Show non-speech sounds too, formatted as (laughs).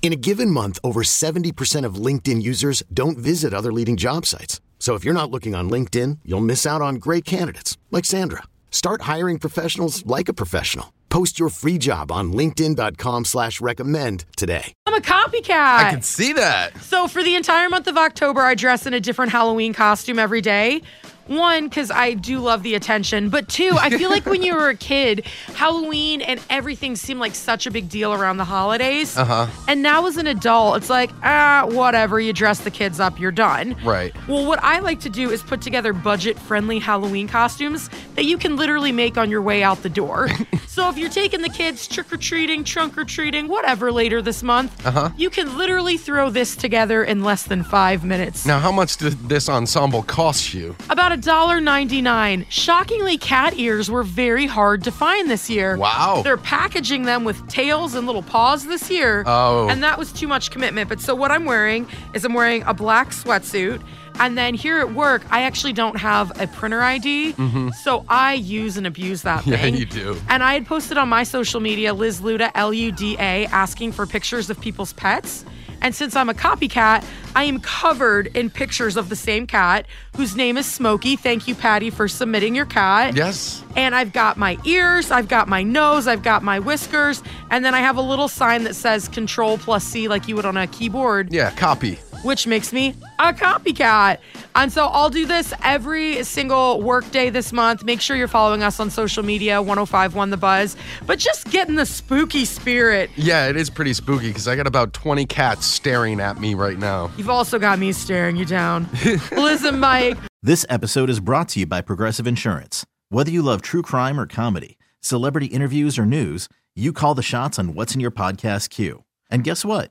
In a given month, over 70% of LinkedIn users don't visit other leading job sites. So if you're not looking on LinkedIn, you'll miss out on great candidates like Sandra. Start hiring professionals like a professional. Post your free job on linkedin.com slash recommend today. I'm a copycat. I can see that. So for the entire month of October, I dress in a different Halloween costume every day. One, because I do love the attention, but two, I feel like when you were a (laughs) kid, Halloween and everything seemed like such a big deal around the holidays. Uh huh. And now as an adult, it's like, ah, whatever, you dress the kids up, you're done. Right. Well, what I like to do is put together budget friendly Halloween costumes that you can literally make on your way out the door. (laughs) so if you're taking the kids trick or treating, trunk or treating, whatever later this month, Uh-huh. you can literally throw this together in less than five minutes. Now, how much did this ensemble cost you? About $1.99. Shockingly, cat ears were very hard to find this year. Wow. They're packaging them with tails and little paws this year. Oh. And that was too much commitment. But so what I'm wearing is I'm wearing a black sweatsuit. And then here at work, I actually don't have a printer ID. Mm-hmm. So I use and abuse that. (laughs) Yeah, thing. you do. And I had posted on my social media, Liz Luda, L U D A, asking for pictures of people's pets. And since I'm a copycat, I am covered in pictures of the same cat whose name is Smokey. Thank you, Patty, for submitting your cat. Yes. And I've got my ears, I've got my nose, I've got my whiskers, and then I have a little sign that says Control plus C, like you would on a keyboard Yeah, copy. Which makes me a copycat. And so I'll do this every single workday this month. Make sure you're following us on social media, 1051 The Buzz. But just get in the spooky spirit. Yeah, it is pretty spooky because I got about 20 cats staring at me right now. You've also got me staring you down. (laughs) Listen, Mike. This episode is brought to you by Progressive Insurance. Whether you love true crime or comedy, celebrity interviews or news, you call the shots on what's in your podcast queue. And guess what?